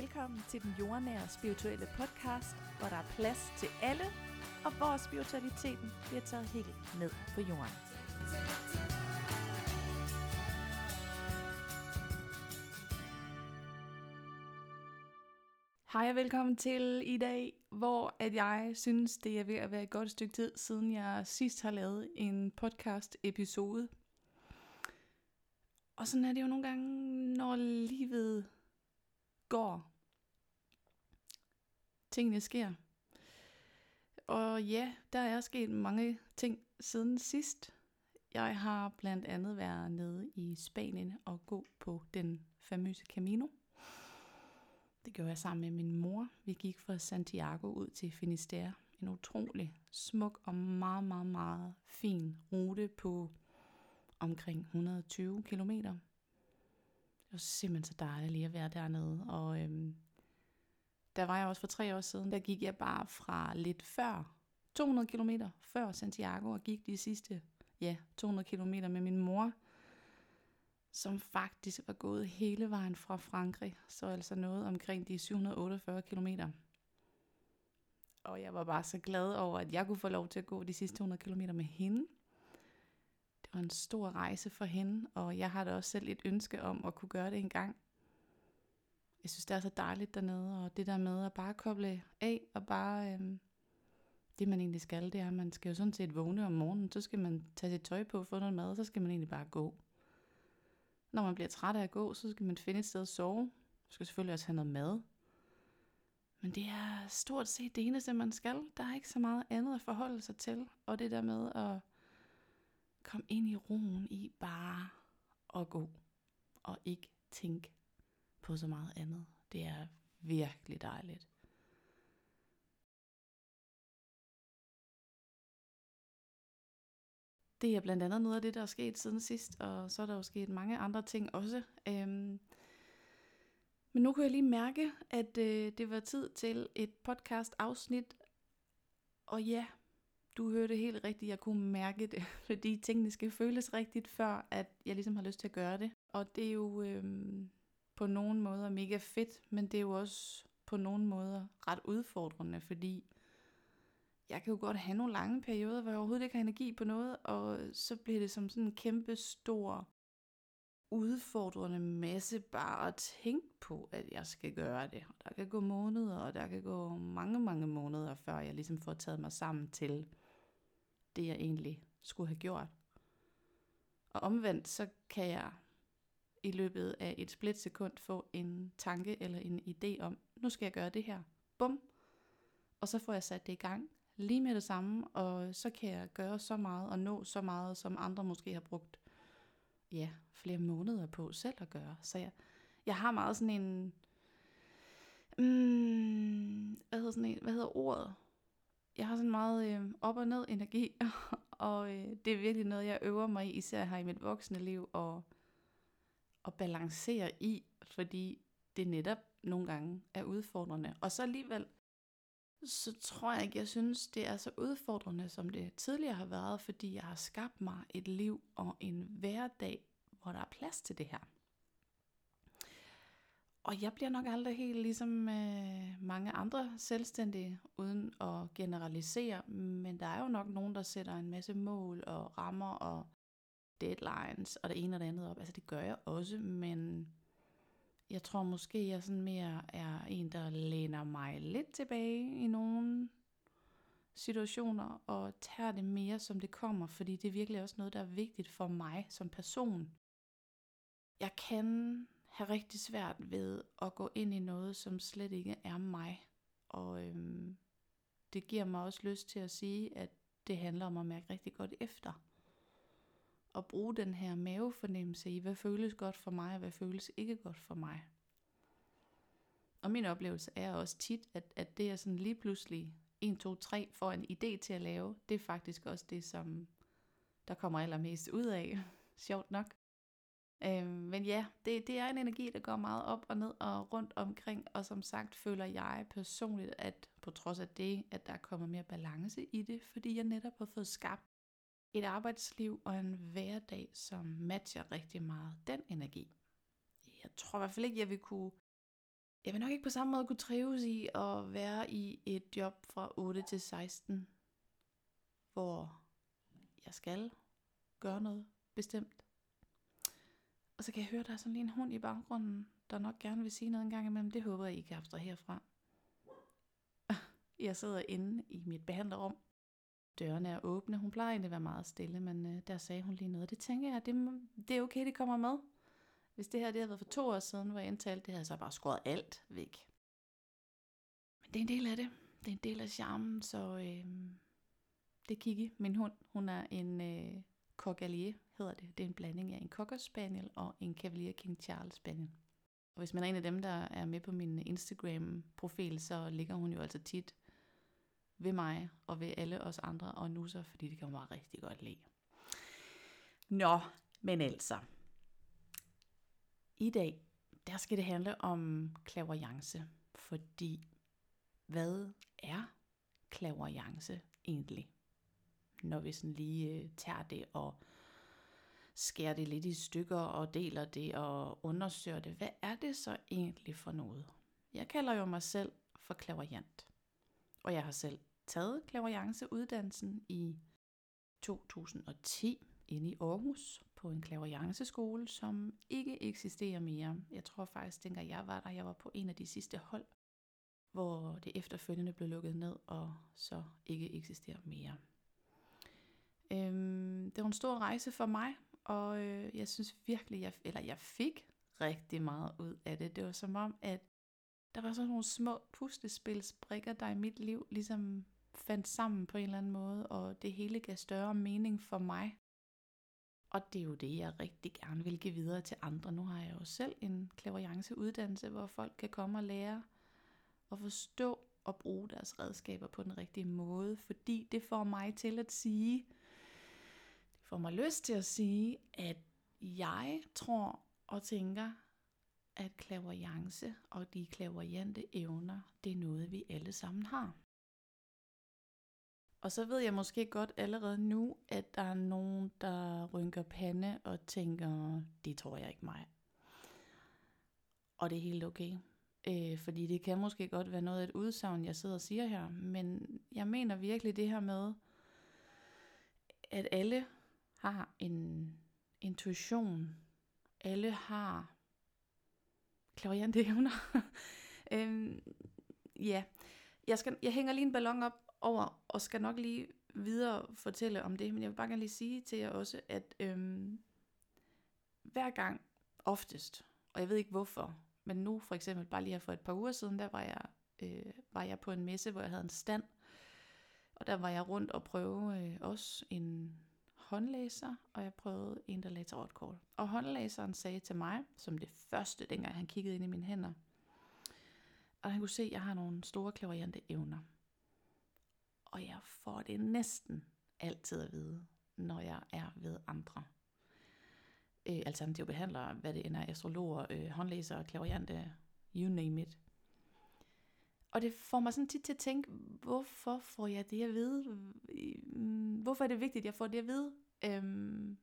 Velkommen til den jordnære spirituelle podcast, hvor der er plads til alle, og hvor spiritualiteten bliver taget helt ned på jorden. Hej og velkommen til i dag, hvor at jeg synes, det er ved at være et godt stykke tid, siden jeg sidst har lavet en podcast episode. Og sådan er det jo nogle gange, når livet går. Tingene sker. Og ja, der er sket mange ting siden sidst. Jeg har blandt andet været nede i Spanien og gå på den famøse Camino. Det gjorde jeg sammen med min mor. Vi gik fra Santiago ud til Finisterre. En utrolig smuk og meget, meget, meget fin rute på omkring 120 kilometer. Det var simpelthen så dejligt lige at være dernede. Og øhm, der var jeg også for tre år siden, der gik jeg bare fra lidt før, 200 km før Santiago, og gik de sidste ja, 200 km med min mor, som faktisk var gået hele vejen fra Frankrig, så altså noget omkring de 748 km. Og jeg var bare så glad over, at jeg kunne få lov til at gå de sidste 200 km med hende. Det var en stor rejse for hende, og jeg har da også selv et ønske om at kunne gøre det en gang. Jeg synes, det er så dejligt dernede, og det der med at bare koble af, og bare, øhm, det man egentlig skal, det er, at man skal jo sådan set vågne om morgenen, så skal man tage sit tøj på, få noget mad, og så skal man egentlig bare gå. Når man bliver træt af at gå, så skal man finde et sted at sove. Man skal selvfølgelig også have noget mad. Men det er stort set det eneste, man skal. Der er ikke så meget andet at forholde sig til. Og det der med at komme ind i roen i bare at gå. Og ikke tænke på så meget andet. Det er virkelig dejligt. Det er blandt andet noget af det, der er sket siden sidst, og så er der jo sket mange andre ting også. Øhm, men nu kunne jeg lige mærke, at øh, det var tid til et podcast afsnit. Og ja, du hørte helt rigtigt, jeg kunne mærke det, fordi tingene skal føles rigtigt, før at jeg ligesom har lyst til at gøre det. Og det er jo øhm, på nogle måder mega fedt, men det er jo også på nogle måder ret udfordrende, fordi jeg kan jo godt have nogle lange perioder, hvor jeg overhovedet ikke har energi på noget, og så bliver det som sådan en kæmpe stor udfordrende masse bare at tænke på, at jeg skal gøre det. Der kan gå måneder, og der kan gå mange, mange måneder, før jeg ligesom får taget mig sammen til det, jeg egentlig skulle have gjort. Og omvendt, så kan jeg i løbet af et splitsekund få en tanke eller en idé om, nu skal jeg gøre det her. Bum! Og så får jeg sat det i gang lige med det samme, og så kan jeg gøre så meget og nå så meget, som andre måske har brugt ja, flere måneder på selv at gøre. Så jeg, jeg har meget sådan en, mm, hvad, hedder sådan en hvad hedder ordet? Jeg har sådan meget øh, op og ned energi, og øh, det er virkelig noget, jeg øver mig i, især her i mit voksne liv, og, og balancere i, fordi det netop nogle gange er udfordrende. Og så alligevel så tror jeg ikke, jeg synes, det er så udfordrende, som det tidligere har været, fordi jeg har skabt mig et liv og en hverdag, hvor der er plads til det her. Og jeg bliver nok aldrig helt ligesom øh, mange andre selvstændige, uden at generalisere, men der er jo nok nogen, der sætter en masse mål og rammer og deadlines og det ene og det andet op. Altså det gør jeg også, men jeg tror måske, jeg sådan mere er en, der læner mig lidt tilbage i nogle situationer, og tager det mere, som det kommer, fordi det er virkelig også noget, der er vigtigt for mig som person. Jeg kan have rigtig svært ved at gå ind i noget, som slet ikke er mig. Og øhm, det giver mig også lyst til at sige, at det handler om at mærke rigtig godt efter. Og bruge den her mavefornemmelse i, hvad føles godt for mig, og hvad føles ikke godt for mig. Og min oplevelse er også tit, at, at det er sådan lige pludselig 1, 2, 3 får en idé til at lave, det er faktisk også det, som der kommer allermest ud af. Sjovt nok. Øhm, men ja, det, det er en energi, der går meget op og ned og rundt omkring, og som sagt føler jeg personligt, at på trods af det, at der kommer mere balance i det, fordi jeg netop har fået skabt et arbejdsliv og en hverdag, som matcher rigtig meget den energi. Jeg tror i hvert fald ikke, jeg vil kunne jeg vil nok ikke på samme måde kunne trives i at være i et job fra 8 til 16, hvor jeg skal gøre noget bestemt. Og så kan jeg høre, at der er sådan lige en hund i baggrunden, der nok gerne vil sige noget en gang imellem. Det håber jeg, I kan abstrahere herfra. Jeg sidder inde i mit behandlerrum. Dørene er åbne. Hun plejer egentlig at være meget stille, men øh, der sagde hun lige noget. Det tænker jeg, det, det er okay, det kommer med. Hvis det her det havde været for to år siden, hvor jeg indtalte, det havde så bare skåret alt væk. Men det er en del af det. Det er en del af charmen, så øh, det er Kiki, min hund. Hun er en øh, Cocalier, hedder det. Det er en blanding af en Cocker Spaniel og en Cavalier King Charles Spaniel. Og hvis man er en af dem, der er med på min Instagram-profil, så ligger hun jo altså tit ved mig og ved alle os andre og nu så, fordi det kan hun bare rigtig godt lide. Nå, men altså. I dag, der skal det handle om klaverjance, fordi hvad er klaverjance egentlig? Når vi sådan lige øh, tager det og skærer det lidt i stykker og deler det og undersøger det. Hvad er det så egentlig for noget? Jeg kalder jo mig selv for klaverjant. Og jeg har selv taget klaverjanceuddannelsen i 2010 inde i Aarhus på en klaverjanceskole, som ikke eksisterer mere. Jeg tror faktisk, dengang jeg var der, jeg var på en af de sidste hold, hvor det efterfølgende blev lukket ned og så ikke eksisterer mere. Øhm, det var en stor rejse for mig, og øh, jeg synes virkelig, jeg, eller jeg fik rigtig meget ud af det. Det var som om, at der var sådan nogle små puslespilsbrikker, der i mit liv ligesom fandt sammen på en eller anden måde, og det hele gav større mening for mig. Og det er jo det, jeg rigtig gerne vil give videre til andre. Nu har jeg jo selv en uddannelse, hvor folk kan komme og lære at forstå og bruge deres redskaber på den rigtige måde, fordi det får mig til at sige, det får mig lyst til at sige, at jeg tror og tænker, at klaverjance og de klaverjante evner, det er noget, vi alle sammen har. Og så ved jeg måske godt allerede nu, at der er nogen, der rynker pande og tænker, det tror jeg ikke mig. Og det er helt okay. Øh, fordi det kan måske godt være noget af et udsagn, jeg sidder og siger her. Men jeg mener virkelig det her med, at alle har en intuition. Alle har klaviante evner. øhm, ja, jeg, skal, jeg hænger lige en ballon op over, og skal nok lige videre fortælle om det, men jeg vil bare gerne lige sige til jer også, at øhm, hver gang, oftest, og jeg ved ikke hvorfor, men nu for eksempel bare lige her for et par uger siden, der var jeg, øh, var jeg på en messe, hvor jeg havde en stand, og der var jeg rundt og prøve øh, også en håndlæser, og jeg prøvede en, der lagde tarotkort. Og håndlæseren sagde til mig, som det første, dengang han kiggede ind i mine hænder, og han kunne se, at jeg har nogle store klaverjante evner og jeg får det næsten altid at vide, når jeg er ved andre. Øh, alternative behandlere, hvad det end er, astrologer, øh, håndlæsere, klaverjante, you name it. Og det får mig sådan tit til at tænke, hvorfor får jeg det at vide? Øh, hvorfor er det vigtigt, at jeg får det at vide? Øhm,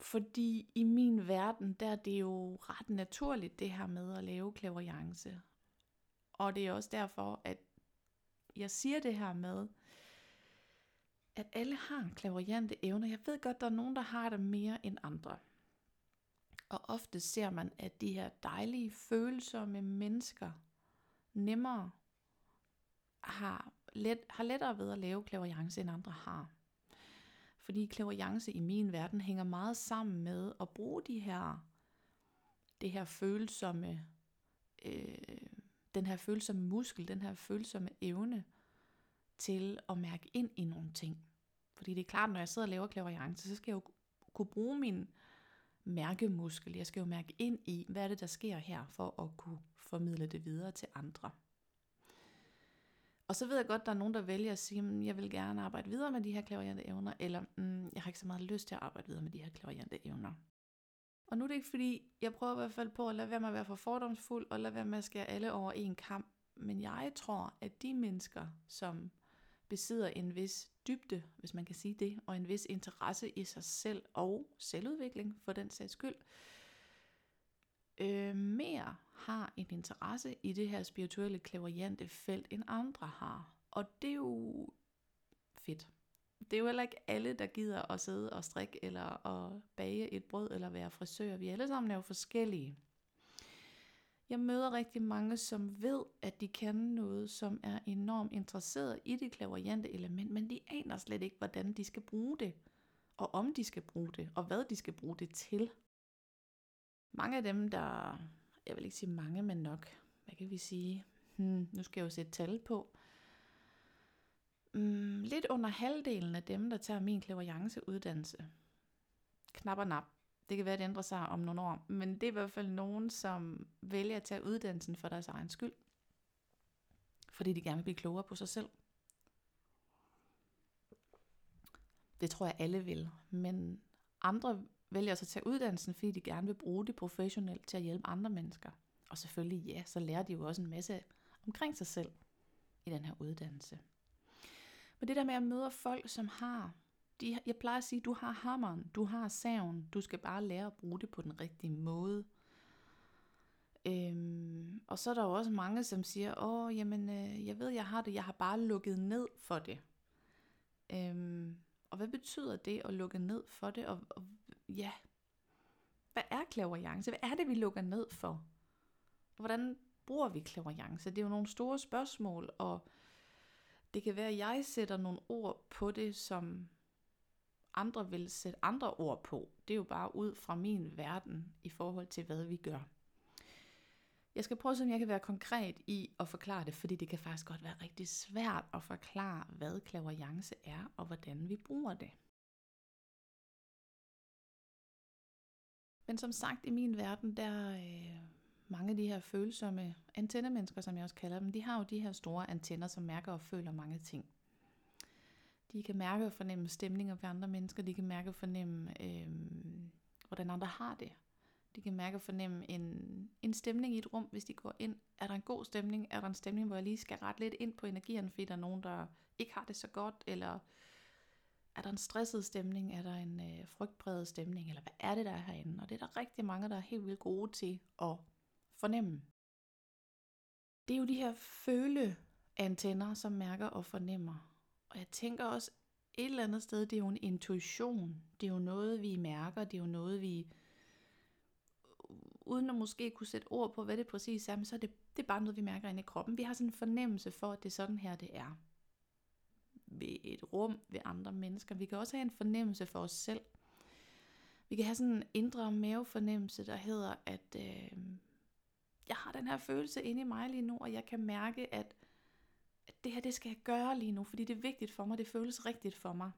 fordi i min verden, der er det jo ret naturligt, det her med at lave klaverjance. Og det er også derfor, at jeg siger det her med, at alle har klaveriante evner. Jeg ved godt, der er nogen, der har det mere end andre. Og ofte ser man, at de her dejlige følelser med mennesker nemmere har, let, har lettere ved at lave klaverjance, end andre har. Fordi klaverjance i min verden hænger meget sammen med at bruge de her, det her følsomme øh, den her følsomme muskel, den her følsomme evne til at mærke ind i nogle ting. Fordi det er klart, når jeg sidder og laver klaverjance, så skal jeg jo kunne bruge min mærkemuskel. Jeg skal jo mærke ind i, hvad er det, der sker her, for at kunne formidle det videre til andre. Og så ved jeg godt, at der er nogen, der vælger at sige, at jeg vil gerne arbejde videre med de her klaverjante evner, eller mm, jeg har ikke så meget lyst til at arbejde videre med de her klaverjante evner. Og nu er det ikke fordi, jeg prøver i hvert fald på at lade være med at være for fordomsfuld, og lade være med at skære alle over en kamp. Men jeg tror, at de mennesker, som besidder en vis dybde, hvis man kan sige det, og en vis interesse i sig selv og selvudvikling for den sags skyld, øh, mere har en interesse i det her spirituelle klaverjante felt, end andre har. Og det er jo fedt. Det er jo heller ikke alle, der gider at sidde og strikke, eller at bage et brød, eller være frisør. Vi alle sammen er jo forskellige. Jeg møder rigtig mange, som ved, at de kan noget, som er enormt interesseret i det klaveriante element, men de aner slet ikke, hvordan de skal bruge det, og om de skal bruge det, og hvad de skal bruge det til. Mange af dem, der, jeg vil ikke sige mange, men nok, hvad kan vi sige, hmm, nu skal jeg jo sætte tal på, mm, lidt under halvdelen af dem, der tager min uddannelse, knap og nap, det kan være, at det ændrer sig om nogle år, men det er i hvert fald nogen, som vælger at tage uddannelsen for deres egen skyld, fordi de gerne vil blive klogere på sig selv. Det tror jeg alle vil, men andre vælger så at tage uddannelsen, fordi de gerne vil bruge det professionelt til at hjælpe andre mennesker. Og selvfølgelig, ja, så lærer de jo også en masse omkring sig selv i den her uddannelse. Men det der med at møde folk, som har, de, jeg plejer at sige, du har hammeren, du har saven, du skal bare lære at bruge det på den rigtige måde. Øhm, og så er der jo også mange, som siger, åh, jamen, øh, jeg ved, jeg har det, jeg har bare lukket ned for det. Øhm, og hvad betyder det at lukke ned for det? Og, og ja, hvad er klaverjance? Hvad er det, vi lukker ned for? Hvordan bruger vi klaverjance? Det er jo nogle store spørgsmål, og det kan være, at jeg sætter nogle ord på det, som andre vil sætte andre ord på. Det er jo bare ud fra min verden i forhold til, hvad vi gør. Jeg skal prøve, om jeg kan være konkret i at forklare det, fordi det kan faktisk godt være rigtig svært at forklare, hvad klaverjance er, og hvordan vi bruger det. Men som sagt, i min verden, der øh, mange af de her følsomme antennemennesker, som jeg også kalder dem, de har jo de her store antenner, som mærker og føler mange ting. De kan mærke og fornemme stemninger ved andre mennesker, de kan mærke og fornemme, øh, hvordan andre har det. De kan mærke og fornemme en, en stemning i et rum, hvis de går ind. Er der en god stemning? Er der en stemning, hvor jeg lige skal rette lidt ind på energien, fordi der er nogen, der ikke har det så godt? Eller er der en stresset stemning? Er der en øh, frygtbredet stemning? Eller hvad er det, der er herinde? Og det er der rigtig mange, der er helt vildt gode til at fornemme. Det er jo de her føleantenner, som mærker og fornemmer. Og jeg tænker også, et eller andet sted, det er jo en intuition. Det er jo noget, vi mærker. Det er jo noget, vi uden at måske kunne sætte ord på, hvad det præcis er, men så er det, det er bare noget, vi mærker inde i kroppen. Vi har sådan en fornemmelse for, at det er sådan her, det er. Ved et rum, ved andre mennesker. Vi kan også have en fornemmelse for os selv. Vi kan have sådan en indre mavefornemmelse, der hedder, at øh, jeg har den her følelse inde i mig lige nu, og jeg kan mærke, at, at det her, det skal jeg gøre lige nu, fordi det er vigtigt for mig, det føles rigtigt for mig.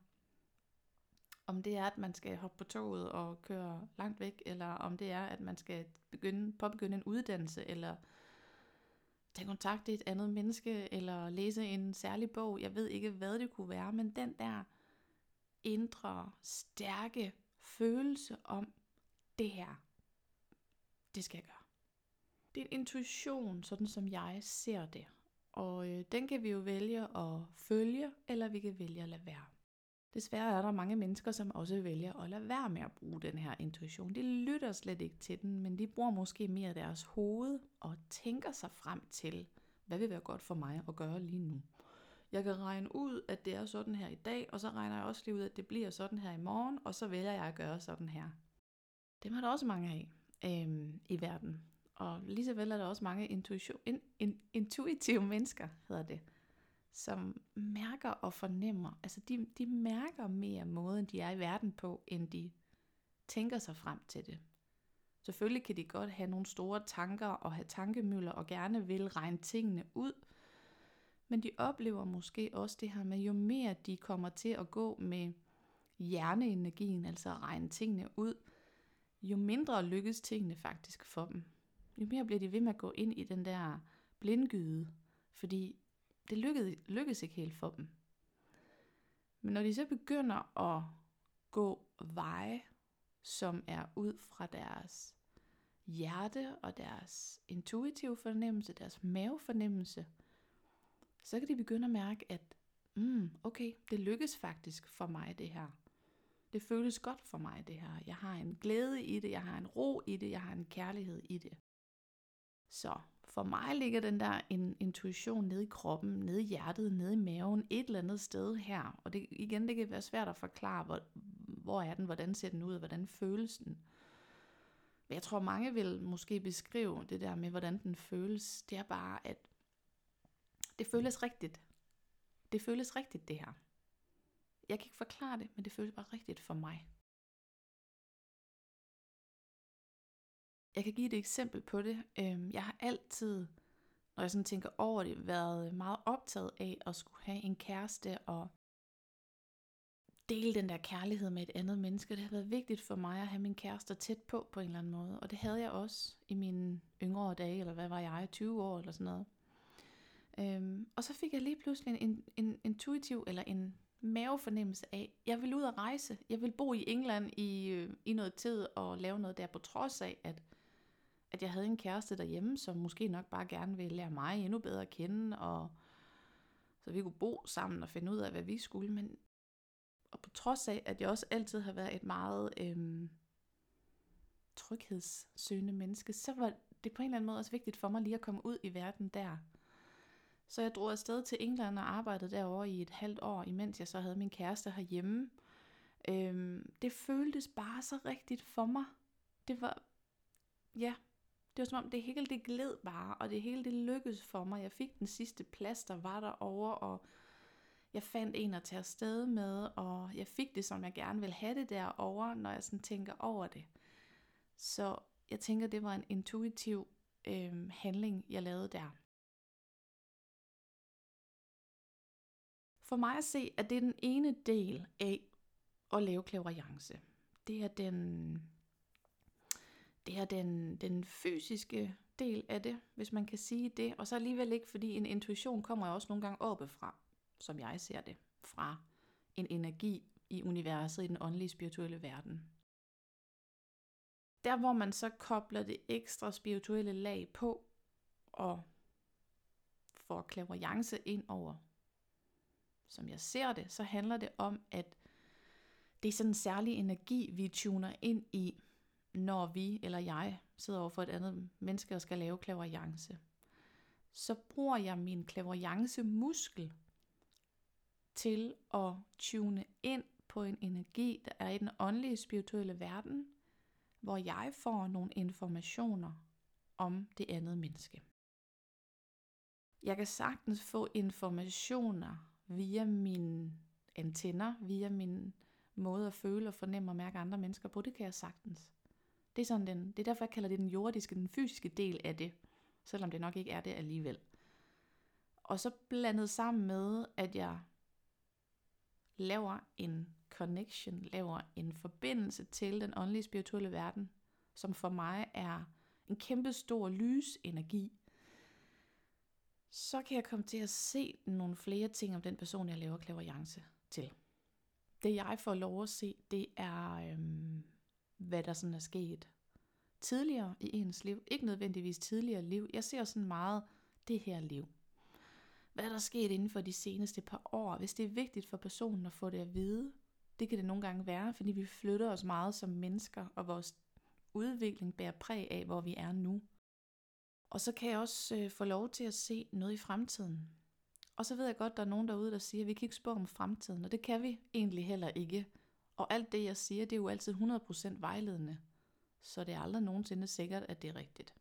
Om det er, at man skal hoppe på toget og køre langt væk, eller om det er, at man skal begynde, påbegynde en uddannelse, eller tage kontakt til et andet menneske, eller læse en særlig bog. Jeg ved ikke, hvad det kunne være, men den der indre, stærke følelse om, det her, det skal jeg gøre. Det er en intuition, sådan som jeg ser det. Og øh, den kan vi jo vælge at følge, eller vi kan vælge at lade være. Desværre er der mange mennesker, som også vælger at lade være med at bruge den her intuition. De lytter slet ikke til den, men de bruger måske mere deres hoved og tænker sig frem til, hvad vil være godt for mig at gøre lige nu. Jeg kan regne ud, at det er sådan her i dag, og så regner jeg også lige ud, at det bliver sådan her i morgen, og så vælger jeg at gøre sådan her. Dem har der også mange af øhm, i verden. Og lige så vel er der også mange intuition, in, in, intuitive mennesker, hedder det, som mærker og fornemmer. Altså de, de mærker mere måden, de er i verden på, end de tænker sig frem til det. Selvfølgelig kan de godt have nogle store tanker og have tankemøller og gerne vil regne tingene ud. Men de oplever måske også det her med, jo mere de kommer til at gå med hjerneenergien, altså at regne tingene ud, jo mindre lykkes tingene faktisk for dem. Jo mere bliver de ved med at gå ind i den der blindgyde, fordi det lykkedes, lykkedes ikke helt for dem. Men når de så begynder at gå veje, som er ud fra deres hjerte og deres intuitive fornemmelse, deres mavefornemmelse, så kan de begynde at mærke, at mm, okay, det lykkes faktisk for mig det her. Det føles godt for mig, det her. Jeg har en glæde i det, jeg har en ro i det, jeg har en kærlighed i det. Så for mig ligger den der en intuition nede i kroppen, nede i hjertet, nede i maven, et eller andet sted her. Og det, igen, det kan være svært at forklare, hvor, hvor er den, hvordan ser den ud, hvordan føles den. Men jeg tror, mange vil måske beskrive det der med, hvordan den føles. Det er bare, at det føles rigtigt. Det føles rigtigt, det her. Jeg kan ikke forklare det, men det føles bare rigtigt for mig. Jeg kan give et eksempel på det. Øhm, jeg har altid, når jeg sådan tænker over det, været meget optaget af at skulle have en kæreste og dele den der kærlighed med et andet menneske. Det har været vigtigt for mig at have min kæreste tæt på på en eller anden måde. Og det havde jeg også i mine yngre dage, eller hvad var jeg, 20 år eller sådan noget. Øhm, og så fik jeg lige pludselig en, en, en intuitiv eller en mavefornemmelse af, jeg vil ud og rejse. Jeg vil bo i England i, øh, i noget tid og lave noget der, på trods af, at, at jeg havde en kæreste derhjemme, som måske nok bare gerne ville lære mig endnu bedre at kende, og så vi kunne bo sammen og finde ud af, hvad vi skulle. Men, og på trods af, at jeg også altid har været et meget øhm, tryghedssøgende menneske, så var det på en eller anden måde også vigtigt for mig lige at komme ud i verden der. Så jeg drog afsted til England og arbejdede derovre i et halvt år, imens jeg så havde min kæreste herhjemme. Øhm, det føltes bare så rigtigt for mig. Det var, ja, det var som om det hele det gled bare, og det hele det lykkedes for mig. Jeg fik den sidste plads, der var derovre, og jeg fandt en at tage afsted med, og jeg fik det, som jeg gerne vil have det derovre, når jeg sådan tænker over det. Så jeg tænker, det var en intuitiv øh, handling, jeg lavede der. For mig at se, at det er den ene del af at lave klaverjance. Det er den, det er den, den fysiske del af det, hvis man kan sige det. Og så alligevel ikke, fordi en intuition kommer jo også nogle gange oppefra, som jeg ser det, fra en energi i universet, i den åndelige spirituelle verden. Der hvor man så kobler det ekstra spirituelle lag på, og får klaverjance ind over som jeg ser det, så handler det om, at det er sådan en særlig energi, vi tuner ind i, når vi eller jeg sidder over for et andet menneske og skal lave klaverjance. Så bruger jeg min klaverjance muskel til at tune ind på en energi, der er i den åndelige spirituelle verden, hvor jeg får nogle informationer om det andet menneske. Jeg kan sagtens få informationer via mine antenner, via min måde at føle og fornemme og mærke andre mennesker på, det kan jeg sagtens. Det er, sådan den, det er derfor, jeg kalder det den jordiske, den fysiske del af det, selvom det nok ikke er det alligevel. Og så blandet sammen med, at jeg laver en connection, laver en forbindelse til den åndelige spirituelle verden, som for mig er en kæmpe stor lysenergi, så kan jeg komme til at se nogle flere ting om den person, jeg laver klaverjance til. Det jeg får lov at se, det er, øhm, hvad der sådan er sket tidligere i ens liv. Ikke nødvendigvis tidligere liv. Jeg ser sådan meget det her liv. Hvad der sket inden for de seneste par år. Hvis det er vigtigt for personen at få det at vide, det kan det nogle gange være, fordi vi flytter os meget som mennesker, og vores udvikling bærer præg af, hvor vi er nu. Og så kan jeg også øh, få lov til at se noget i fremtiden. Og så ved jeg godt, der er nogen derude, der siger, at vi kan ikke spå om fremtiden, og det kan vi egentlig heller ikke. Og alt det, jeg siger, det er jo altid 100% vejledende. Så det er aldrig nogensinde sikkert, at det er rigtigt.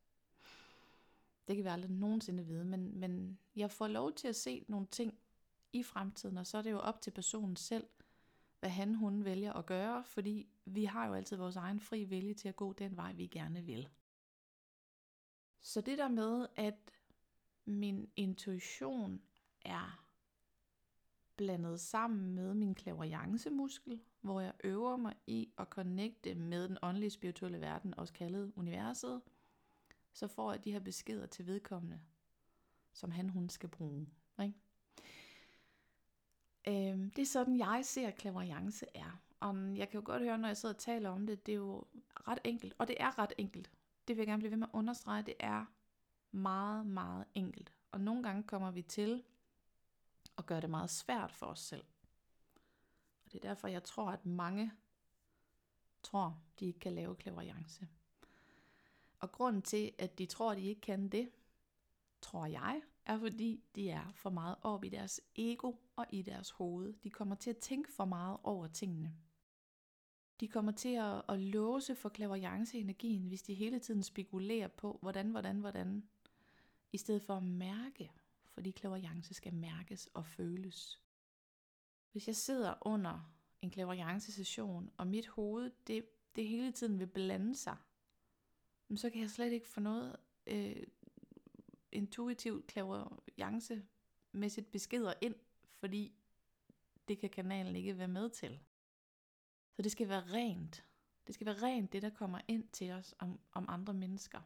Det kan vi aldrig nogensinde vide, men, men jeg får lov til at se nogle ting i fremtiden, og så er det jo op til personen selv, hvad han hun vælger at gøre, fordi vi har jo altid vores egen fri vilje til at gå den vej, vi gerne vil. Så det der med, at min intuition er blandet sammen med min klaverjancemuskel, hvor jeg øver mig i at connecte med den åndelige spirituelle verden, også kaldet universet, så får jeg de her beskeder til vedkommende, som han hun skal bruge. Ikke? Øhm, det er sådan, jeg ser, at klaverjance er. Og jeg kan jo godt høre, når jeg sidder og taler om det, det er jo ret enkelt. Og det er ret enkelt det vil jeg gerne blive ved med at understrege, det er meget, meget enkelt. Og nogle gange kommer vi til at gøre det meget svært for os selv. Og det er derfor, jeg tror, at mange tror, de ikke kan lave klaverjance. Og grunden til, at de tror, de ikke kan det, tror jeg, er fordi de er for meget op i deres ego og i deres hoved. De kommer til at tænke for meget over tingene. De kommer til at, at låse for klaverjance-energien, hvis de hele tiden spekulerer på, hvordan, hvordan, hvordan, i stedet for at mærke, fordi klaverjance skal mærkes og føles. Hvis jeg sidder under en klaverjance-session, og mit hoved, det, det hele tiden vil blande sig, så kan jeg slet ikke få noget øh, intuitivt klaverjance-mæssigt beskeder ind, fordi det kan kanalen ikke være med til. Så det skal være rent. Det skal være rent, det der kommer ind til os om, om andre mennesker.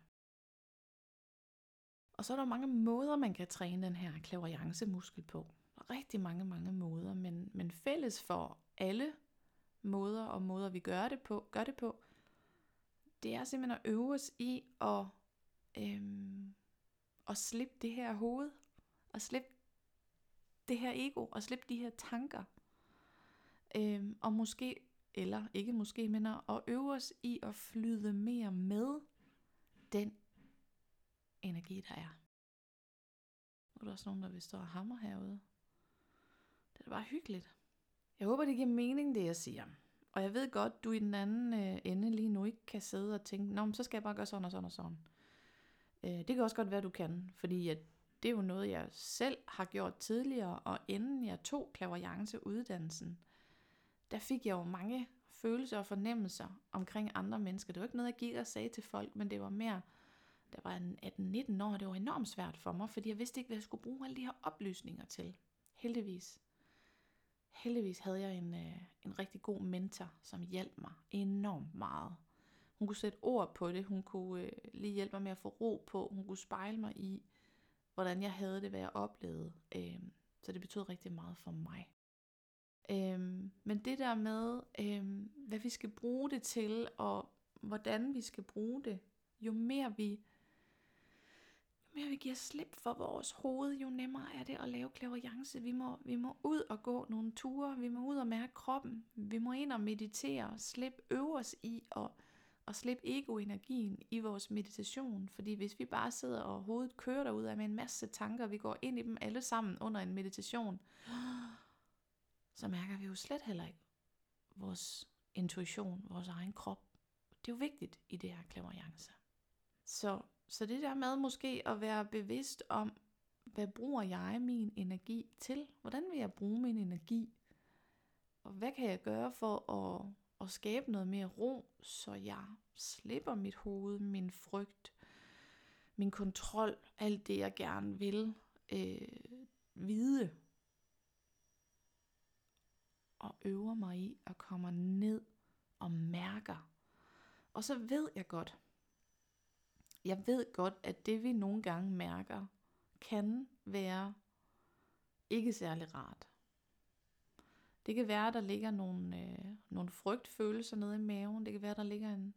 Og så er der mange måder, man kan træne den her klaverjance-muskel på. Rigtig mange, mange måder, men, men fælles for alle måder og måder, vi gør det på, gør det på, det er simpelthen at øve os i at, øhm, at slippe det her hoved, og slippe det her ego, og slippe de her tanker. Øhm, og måske, eller ikke måske, men at øve os i at flyde mere med den energi, der er. Nu er der også nogen, der vil stå og hammer herude. Det bare hyggeligt. Jeg håber, det giver mening, det jeg siger. Og jeg ved godt, du i den anden øh, ende lige nu ikke kan sidde og tænke, Nå, men så skal jeg bare gøre sådan og sådan og sådan. Øh, det kan også godt være, du kan, fordi at det er jo noget, jeg selv har gjort tidligere, og inden jeg tog klaverjance uddannelsen, der fik jeg jo mange følelser og fornemmelser omkring andre mennesker. Det var ikke noget, jeg gik og sagde til folk, men det var mere, der var 18-19 år, det var enormt svært for mig, fordi jeg vidste ikke, hvad jeg skulle bruge alle de her oplysninger til. Heldigvis heldigvis havde jeg en, øh, en rigtig god mentor, som hjalp mig enormt meget. Hun kunne sætte ord på det, hun kunne øh, lige hjælpe mig med at få ro på, hun kunne spejle mig i, hvordan jeg havde det, hvad jeg oplevede. Øh, så det betød rigtig meget for mig. Øh, men det der med, øh, hvad vi skal bruge det til, og hvordan vi skal bruge det, jo mere vi mere vi giver slip for vores hoved, jo nemmere er det at lave klaverjance. Vi må, vi må ud og gå nogle ture, vi må ud og mærke kroppen, vi må ind og meditere, slip øve os i at, at slippe egoenergien i vores meditation. Fordi hvis vi bare sidder og hovedet kører derud af med en masse tanker, vi går ind i dem alle sammen under en meditation, så mærker vi jo slet heller ikke vores intuition, vores egen krop. Det er jo vigtigt i det her klaverjance. Så så det der med måske at være bevidst om, hvad bruger jeg min energi til? Hvordan vil jeg bruge min energi? Og hvad kan jeg gøre for at, at skabe noget mere ro, så jeg slipper mit hoved, min frygt, min kontrol, alt det jeg gerne vil øh, vide. Og øver mig i at komme ned og mærker. Og så ved jeg godt, jeg ved godt, at det vi nogle gange mærker, kan være ikke særlig rart. Det kan være, at der ligger nogle, øh, nogle frygtfølelser nede i maven. Det kan være, at der ligger en,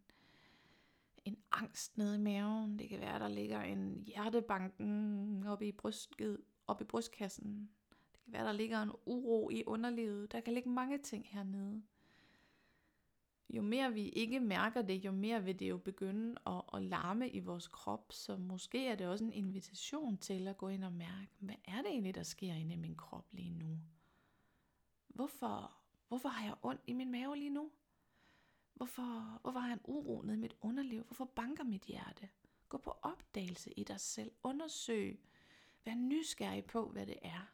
en angst nede i maven. Det kan være, at der ligger en hjertebanken oppe i, brystet, oppe i brystkassen. Det kan være, at der ligger en uro i underlivet. Der kan ligge mange ting hernede jo mere vi ikke mærker det, jo mere vil det jo begynde at, at larme i vores krop. Så måske er det også en invitation til at gå ind og mærke, hvad er det egentlig, der sker inde i min krop lige nu? Hvorfor, hvorfor har jeg ondt i min mave lige nu? Hvorfor, hvorfor har jeg en uro nede i mit underliv? Hvorfor banker mit hjerte? Gå på opdagelse i dig selv. Undersøg. Vær nysgerrig på, hvad det er.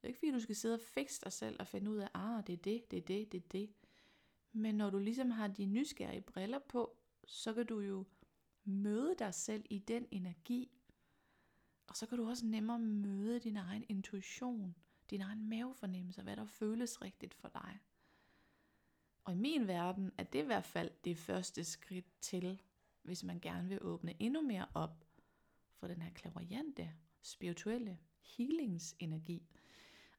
Det er ikke fordi, du skal sidde og fikse dig selv og finde ud af, ah, det er det, det er det, det er det. Men når du ligesom har de nysgerrige briller på, så kan du jo møde dig selv i den energi. Og så kan du også nemmere møde din egen intuition, din egen mavefornemmelse, hvad der føles rigtigt for dig. Og i min verden er det i hvert fald det første skridt til, hvis man gerne vil åbne endnu mere op for den her klaverjante, spirituelle healingsenergi.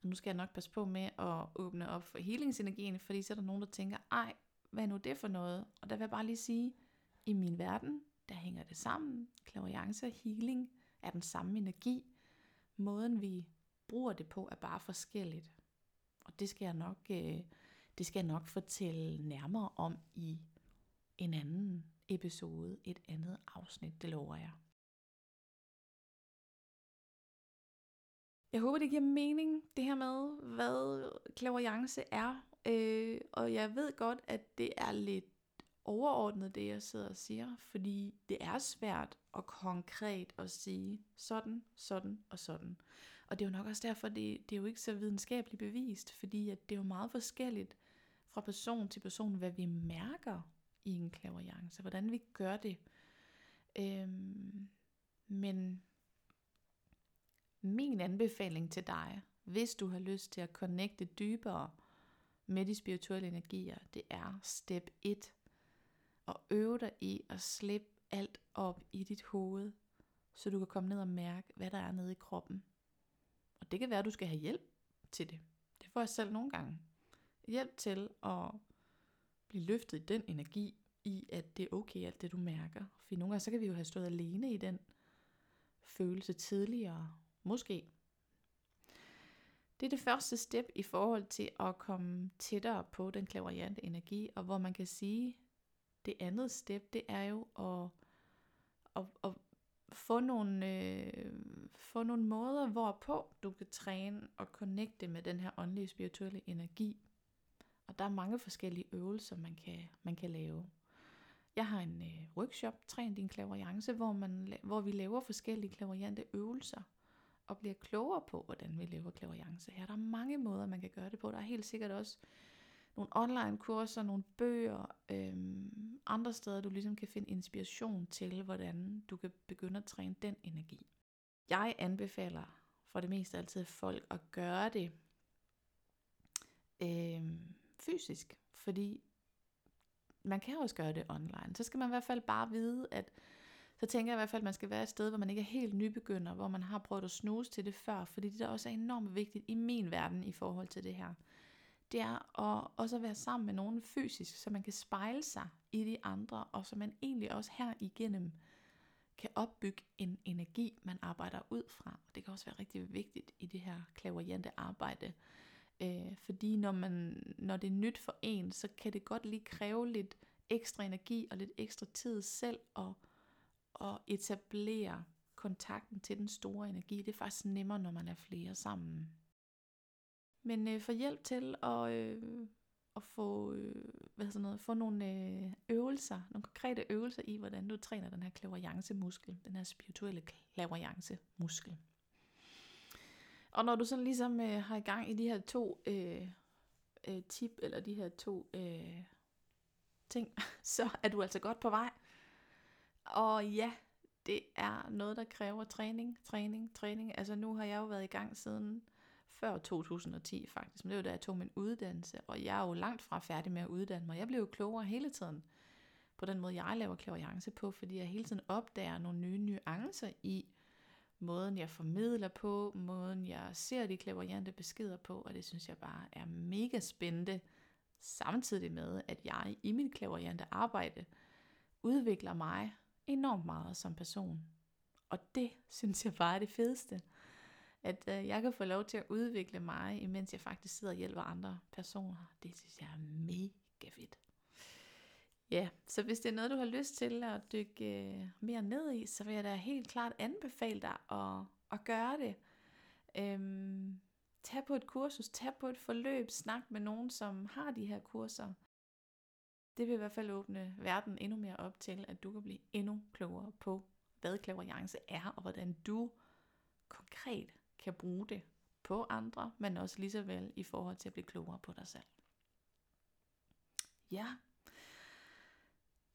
Og nu skal jeg nok passe på med at åbne op for healingsenergien, fordi så er der nogen, der tænker, ej, hvad er nu det for noget? Og der vil jeg bare lige sige, i min verden, der hænger det sammen. Klaviance og healing er den samme energi. Måden vi bruger det på er bare forskelligt. Og det skal jeg nok, øh, det skal jeg nok fortælle nærmere om i en anden episode, et andet afsnit, det lover jeg. Jeg håber, det giver mening, det her med, hvad klaverjance er. Øh, og jeg ved godt, at det er lidt overordnet, det jeg sidder og siger, fordi det er svært og konkret at sige sådan, sådan og sådan. Og det er jo nok også derfor, det, det er jo ikke så videnskabeligt bevist, fordi at det er jo meget forskelligt fra person til person, hvad vi mærker i en klaverjance, hvordan vi gør det. Øhm, men min anbefaling til dig, hvis du har lyst til at connecte dybere med de spirituelle energier, det er step 1. Og øve dig i at slippe alt op i dit hoved, så du kan komme ned og mærke, hvad der er nede i kroppen. Og det kan være, at du skal have hjælp til det. Det får jeg selv nogle gange. Hjælp til at blive løftet i den energi, i at det er okay alt det du mærker. For nogle gange så kan vi jo have stået alene i den følelse tidligere. Måske. Det er det første step i forhold til at komme tættere på den klaverjante energi, og hvor man kan sige, det andet step, det er jo at, at, at få nogle, øh, få nogle måder, hvorpå du kan træne og connecte med den her åndelige spirituelle energi. Og der er mange forskellige øvelser, man kan, man kan lave. Jeg har en øh, workshop, Træn din klaverjance, hvor, man, hvor vi laver forskellige klaverjante øvelser og bliver klogere på, hvordan vi lever klaverjance. Her der er mange måder, man kan gøre det på. Der er helt sikkert også nogle online kurser, nogle bøger, øhm, andre steder, du ligesom kan finde inspiration til, hvordan du kan begynde at træne den energi. Jeg anbefaler for det meste altid folk at gøre det øhm, fysisk, fordi man kan også gøre det online. Så skal man i hvert fald bare vide, at så tænker jeg i hvert fald, at man skal være et sted, hvor man ikke er helt nybegynder, hvor man har prøvet at snuse til det før, fordi det der også er enormt vigtigt i min verden i forhold til det her. Det er at også være sammen med nogen fysisk, så man kan spejle sig i de andre, og så man egentlig også her igennem kan opbygge en energi, man arbejder ud fra. Og Det kan også være rigtig vigtigt i det her klaverjante arbejde. Øh, fordi når, man, når det er nyt for en, så kan det godt lige kræve lidt ekstra energi og lidt ekstra tid selv at, at etablere kontakten til den store energi. Det er faktisk nemmere, når man er flere sammen. Men øh, få hjælp til at, øh, at få, øh, hvad sådan noget, få nogle øh, øvelser, nogle konkrete øvelser i, hvordan du træner den her klaverjance muskel, den her spirituelle klaverjance muskel. Og når du sådan ligesom øh, har i gang i de her to øh, øh, tip, eller de her to øh, ting, så er du altså godt på vej. Og ja, det er noget, der kræver træning, træning, træning. Altså nu har jeg jo været i gang siden før 2010 faktisk, men det var da jeg tog min uddannelse, og jeg er jo langt fra færdig med at uddanne mig. Jeg blev jo klogere hele tiden på den måde, jeg laver klaverjance på, fordi jeg hele tiden opdager nogle nye nuancer i, måden jeg formidler på, måden jeg ser de klaverjante beskeder på, og det synes jeg bare er mega spændende, samtidig med, at jeg i mit klaverjante arbejde udvikler mig enormt meget som person. Og det synes jeg bare er det fedeste. At øh, jeg kan få lov til at udvikle mig, imens jeg faktisk sidder og hjælper andre personer. Det synes jeg er mega fedt. Ja, så hvis det er noget, du har lyst til at dykke øh, mere ned i, så vil jeg da helt klart anbefale dig at, at gøre det. Øhm, tag på et kursus, tag på et forløb, snak med nogen, som har de her kurser. Det vil i hvert fald åbne verden endnu mere op til, at du kan blive endnu klogere på, hvad klaverjance er, og hvordan du konkret kan bruge det på andre, men også lige så vel i forhold til at blive klogere på dig selv. Ja,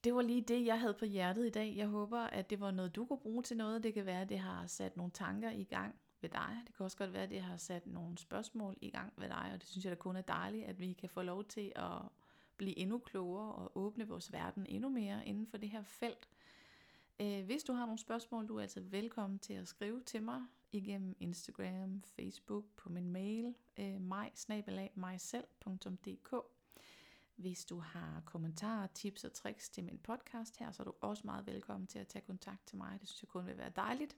det var lige det, jeg havde på hjertet i dag. Jeg håber, at det var noget, du kunne bruge til noget. Det kan være, at det har sat nogle tanker i gang ved dig. Det kan også godt være, at det har sat nogle spørgsmål i gang ved dig, og det synes jeg da kun er dejligt, at vi kan få lov til at blive endnu klogere og åbne vores verden endnu mere inden for det her felt. Øh, hvis du har nogle spørgsmål, du er altså velkommen til at skrive til mig igennem Instagram, Facebook, på min mail, øh, mig hvis du har kommentarer, tips og tricks til min podcast her, så er du også meget velkommen til at tage kontakt til mig. Det synes jeg kun vil være dejligt.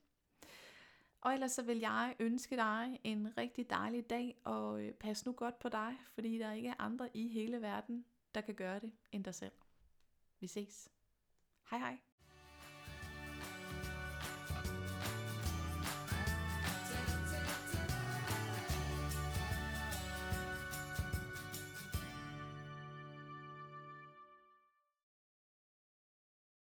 Og ellers så vil jeg ønske dig en rigtig dejlig dag, og øh, pas nu godt på dig, fordi der ikke er andre i hele verden, der kan gøre det end dig selv. Vi ses. Hej hej.